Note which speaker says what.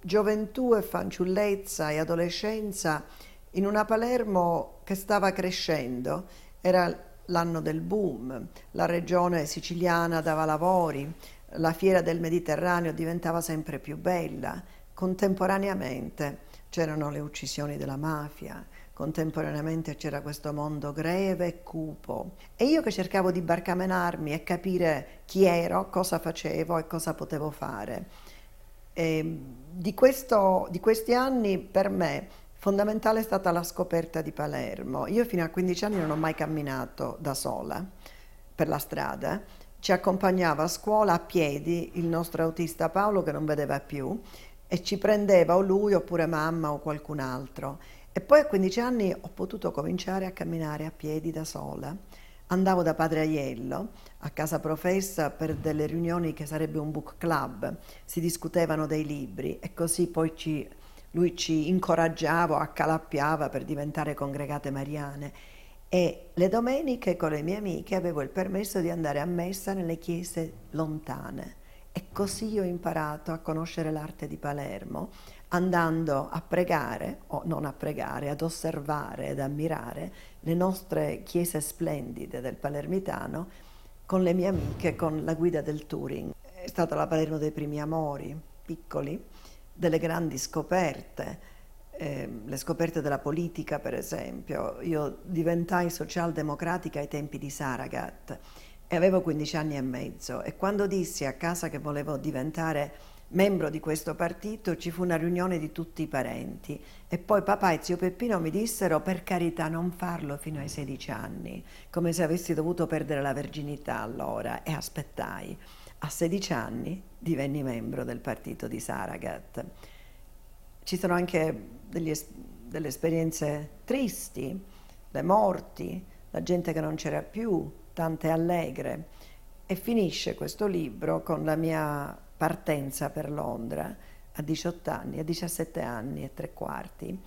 Speaker 1: gioventù e fanciullezza e adolescenza in una Palermo che stava crescendo. Era l'anno del boom, la regione siciliana dava lavori, la fiera del Mediterraneo diventava sempre più bella. Contemporaneamente c'erano le uccisioni della mafia, contemporaneamente c'era questo mondo greve e cupo. E io che cercavo di barcamenarmi e capire chi ero, cosa facevo e cosa potevo fare. E di, questo, di questi anni per me fondamentale è stata la scoperta di Palermo. Io fino a 15 anni non ho mai camminato da sola per la strada. Ci accompagnava a scuola a piedi il nostro autista Paolo che non vedeva più e ci prendeva o lui oppure mamma o qualcun altro. E poi a 15 anni ho potuto cominciare a camminare a piedi da sola. Andavo da padre Aiello a casa professa per delle riunioni che sarebbe un book club, si discutevano dei libri e così poi ci, lui ci incoraggiava, accalappiava per diventare congregate mariane. E le domeniche con le mie amiche avevo il permesso di andare a messa nelle chiese lontane. E così ho imparato a conoscere l'arte di Palermo, andando a pregare, o non a pregare, ad osservare ed ammirare le nostre chiese splendide del palermitano con le mie amiche, con la guida del touring. È stata la Palermo dei primi amori, piccoli, delle grandi scoperte, eh, le scoperte della politica per esempio. Io diventai socialdemocratica ai tempi di Saragat e avevo 15 anni e mezzo e quando dissi a casa che volevo diventare membro di questo partito ci fu una riunione di tutti i parenti e poi papà e zio Peppino mi dissero per carità non farlo fino ai 16 anni, come se avessi dovuto perdere la verginità allora e aspettai. A 16 anni divenni membro del partito di Saragat. Ci sono anche degli, delle esperienze tristi, le morti, la gente che non c'era più, tante allegre. E finisce questo libro con la mia partenza per Londra a 18 anni, a 17 anni e tre quarti.